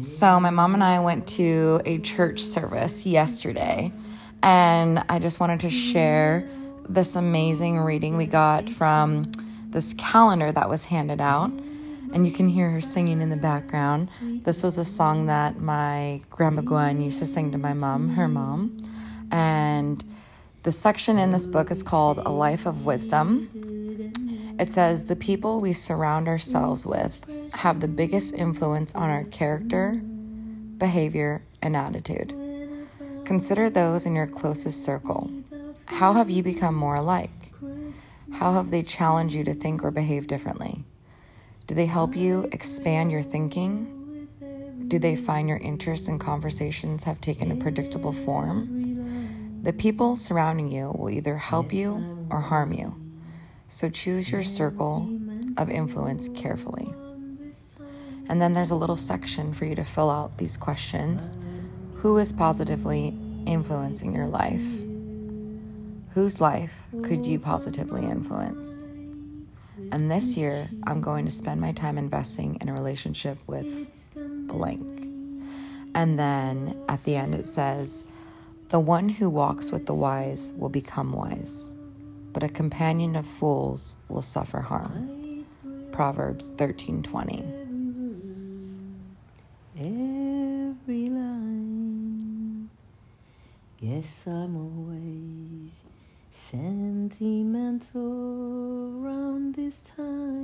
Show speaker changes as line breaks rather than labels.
So, my mom and I went to a church service yesterday, and I just wanted to share this amazing reading we got from this calendar that was handed out. And you can hear her singing in the background. This was a song that my grandma Gwen used to sing to my mom, her mom. And the section in this book is called A Life of Wisdom. It says, The people we surround ourselves with have the biggest influence on our character, behavior, and attitude. Consider those in your closest circle. How have you become more alike? How have they challenged you to think or behave differently? Do they help you expand your thinking? Do they find your interests and conversations have taken a predictable form? The people surrounding you will either help you or harm you. So choose your circle of influence carefully. And then there's a little section for you to fill out these questions. Who is positively influencing your life? Whose life could you positively influence? And this year, I'm going to spend my time investing in a relationship with blank. And then at the end, it says, The one who walks with the wise will become wise, but a companion of fools will suffer harm. Proverbs 13 20.
every line. Guess I'm always sentimental around this time.